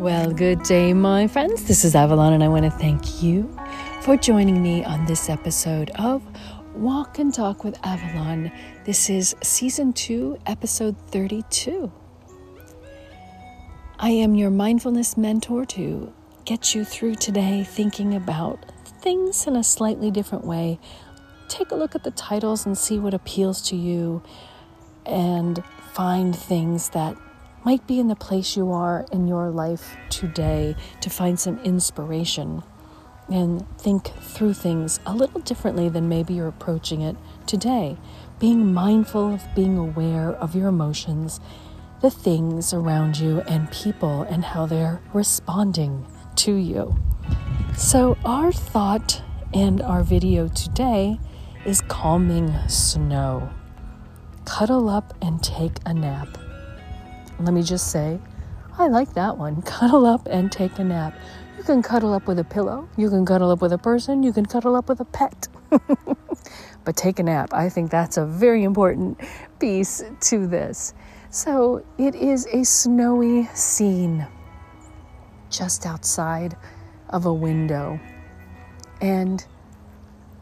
Well, good day, my friends. This is Avalon, and I want to thank you for joining me on this episode of Walk and Talk with Avalon. This is season two, episode 32. I am your mindfulness mentor to get you through today thinking about things in a slightly different way. Take a look at the titles and see what appeals to you, and find things that might be in the place you are in your life today to find some inspiration and think through things a little differently than maybe you're approaching it today. Being mindful of being aware of your emotions, the things around you, and people, and how they're responding to you. So, our thought and our video today is calming snow. Cuddle up and take a nap. Let me just say, I like that one. Cuddle up and take a nap. You can cuddle up with a pillow, you can cuddle up with a person, you can cuddle up with a pet. but take a nap. I think that's a very important piece to this. So it is a snowy scene just outside of a window. And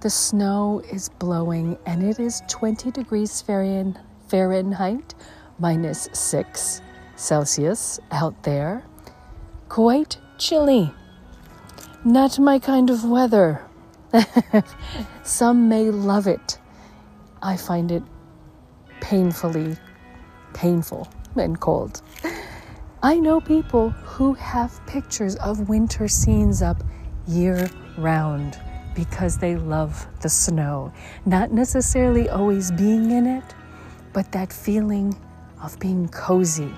the snow is blowing, and it is 20 degrees Fahrenheit minus 6 Celsius out there. Quite chilly. Not my kind of weather. Some may love it. I find it painfully painful and cold. I know people who have pictures of winter scenes up year round because they love the snow. Not necessarily always being in it, but that feeling of being cozy.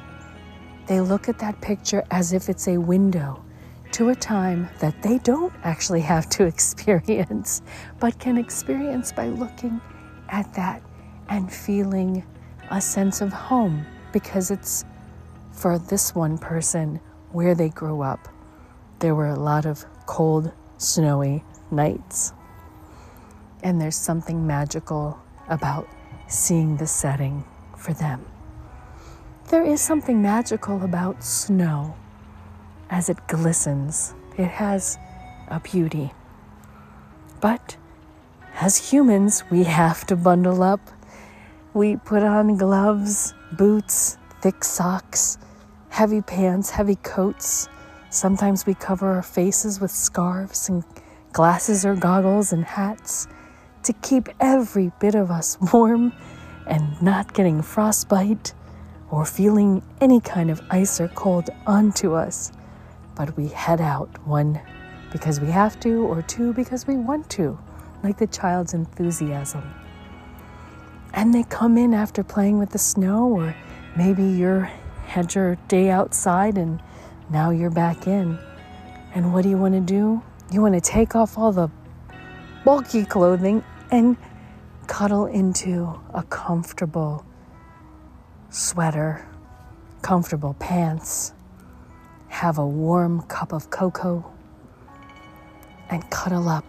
They look at that picture as if it's a window to a time that they don't actually have to experience, but can experience by looking at that and feeling a sense of home because it's for this one person where they grew up. There were a lot of cold, snowy nights. And there's something magical about seeing the setting for them. There is something magical about snow as it glistens. It has a beauty. But as humans, we have to bundle up. We put on gloves, boots, thick socks, heavy pants, heavy coats. Sometimes we cover our faces with scarves and glasses or goggles and hats to keep every bit of us warm and not getting frostbite or feeling any kind of ice or cold onto us, but we head out one because we have to, or two because we want to, like the child's enthusiasm. And they come in after playing with the snow, or maybe you had your day outside and now you're back in. And what do you want to do? You want to take off all the bulky clothing and cuddle into a comfortable sweater, comfortable pants, have a warm cup of cocoa, and cuddle up.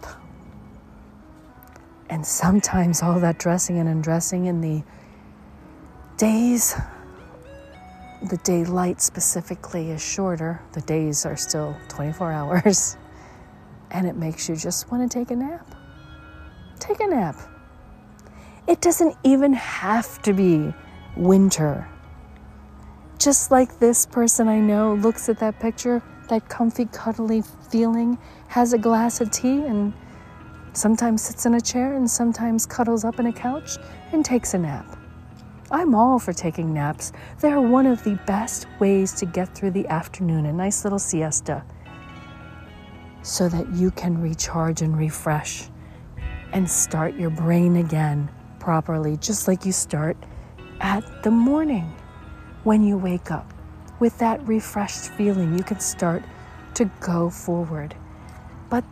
And sometimes all that dressing and undressing in the days, the daylight specifically is shorter. The days are still 24 hours. And it makes you just want to take a nap. Take a nap. It doesn't even have to be winter. Just like this person I know looks at that picture, that comfy, cuddly feeling, has a glass of tea, and sometimes sits in a chair and sometimes cuddles up in a couch and takes a nap. I'm all for taking naps. They're one of the best ways to get through the afternoon, a nice little siesta, so that you can recharge and refresh and start your brain again properly, just like you start at the morning when you wake up. With that refreshed feeling, you can start to go forward. But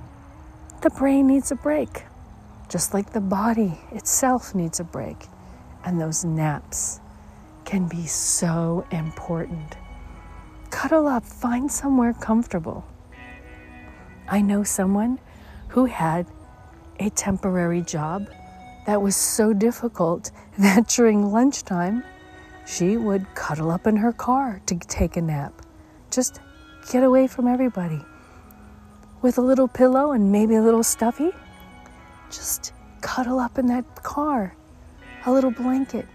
the brain needs a break, just like the body itself needs a break. And those naps can be so important. Cuddle up, find somewhere comfortable. I know someone who had a temporary job that was so difficult that during lunchtime, she would cuddle up in her car to take a nap. Just get away from everybody with a little pillow and maybe a little stuffy. Just cuddle up in that car, a little blanket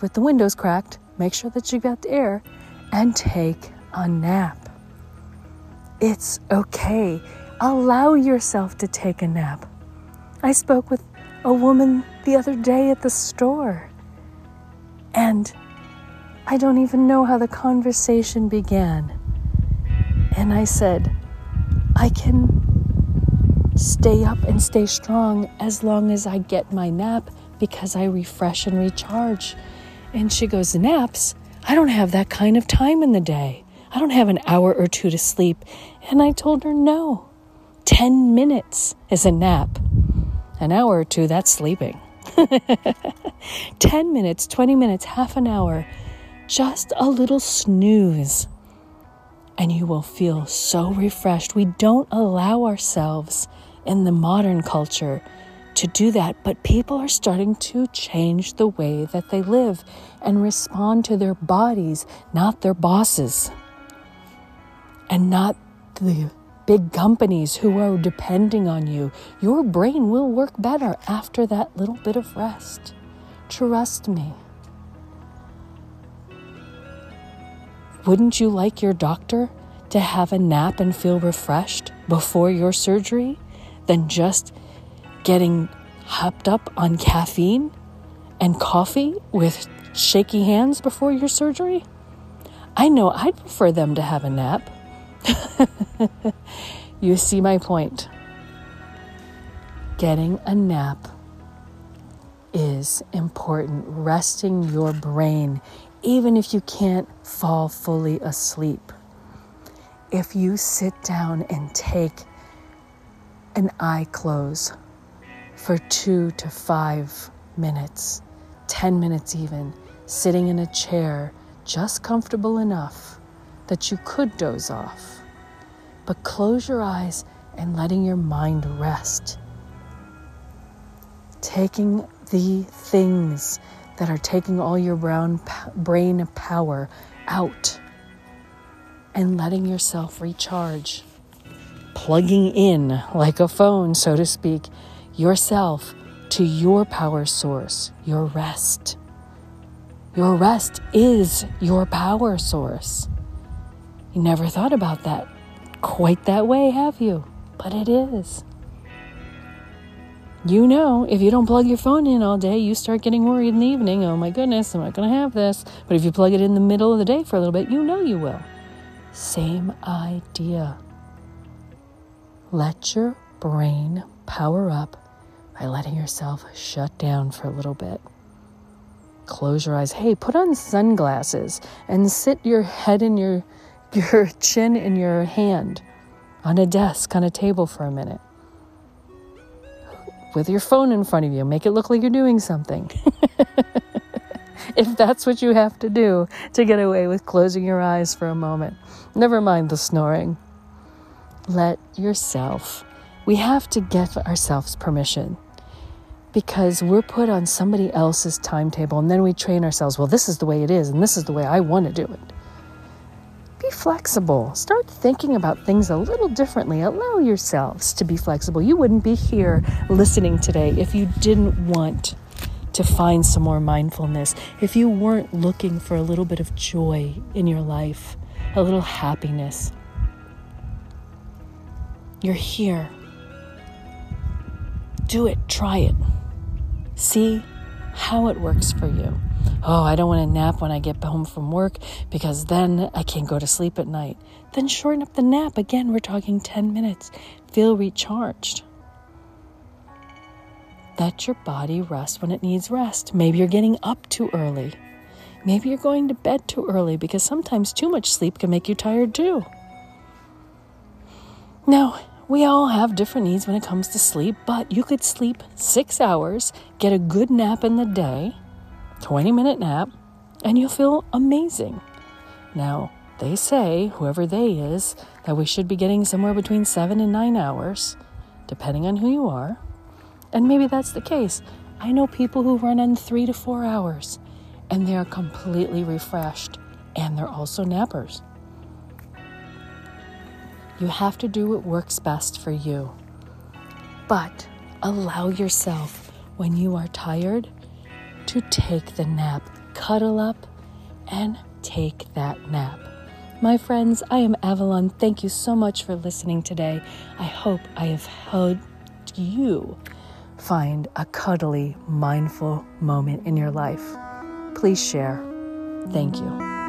with the windows cracked. Make sure that you got the air and take a nap. It's okay. Allow yourself to take a nap. I spoke with a woman the other day at the store, and I don't even know how the conversation began. And I said, I can stay up and stay strong as long as I get my nap because I refresh and recharge. And she goes, Naps? I don't have that kind of time in the day. I don't have an hour or two to sleep. And I told her, No. 10 minutes is a nap. An hour or two, that's sleeping. 10 minutes, 20 minutes, half an hour, just a little snooze. And you will feel so refreshed. We don't allow ourselves in the modern culture to do that, but people are starting to change the way that they live and respond to their bodies, not their bosses, and not the big companies who are depending on you. Your brain will work better after that little bit of rest. Trust me. Wouldn't you like your doctor to have a nap and feel refreshed before your surgery than just getting hopped up on caffeine and coffee with shaky hands before your surgery? I know I'd prefer them to have a nap. you see my point. Getting a nap is important. Resting your brain, even if you can't fall fully asleep. If you sit down and take an eye close for two to five minutes, 10 minutes even, sitting in a chair just comfortable enough that you could doze off. But close your eyes and letting your mind rest. Taking the things that are taking all your brain power out and letting yourself recharge. Plugging in, like a phone, so to speak, yourself to your power source, your rest. Your rest is your power source. You never thought about that quite that way, have you? But it is. You know, if you don't plug your phone in all day, you start getting worried in the evening. Oh my goodness, I'm not going to have this. But if you plug it in the middle of the day for a little bit, you know you will. Same idea. Let your brain power up by letting yourself shut down for a little bit. Close your eyes. Hey, put on sunglasses and sit your head in your your chin in your hand on a desk, on a table for a minute. With your phone in front of you, make it look like you're doing something. if that's what you have to do to get away with closing your eyes for a moment. Never mind the snoring. Let yourself, we have to give ourselves permission because we're put on somebody else's timetable and then we train ourselves, well, this is the way it is and this is the way I want to do it. Flexible. Start thinking about things a little differently. Allow yourselves to be flexible. You wouldn't be here listening today if you didn't want to find some more mindfulness, if you weren't looking for a little bit of joy in your life, a little happiness. You're here. Do it, try it. See how it works for you. Oh, I don't want to nap when I get home from work because then I can't go to sleep at night. Then shorten up the nap. Again, we're talking 10 minutes. Feel recharged. Let your body rest when it needs rest. Maybe you're getting up too early. Maybe you're going to bed too early because sometimes too much sleep can make you tired too. Now, we all have different needs when it comes to sleep, but you could sleep six hours, get a good nap in the day, 20 minute nap, and you'll feel amazing. Now, they say, whoever they is, that we should be getting somewhere between seven and nine hours, depending on who you are. And maybe that's the case. I know people who run on three to four hours, and they're completely refreshed, and they're also nappers. You have to do what works best for you. But allow yourself, when you are tired, to take the nap. Cuddle up and take that nap. My friends, I am Avalon. Thank you so much for listening today. I hope I have helped you find a cuddly, mindful moment in your life. Please share. Thank you.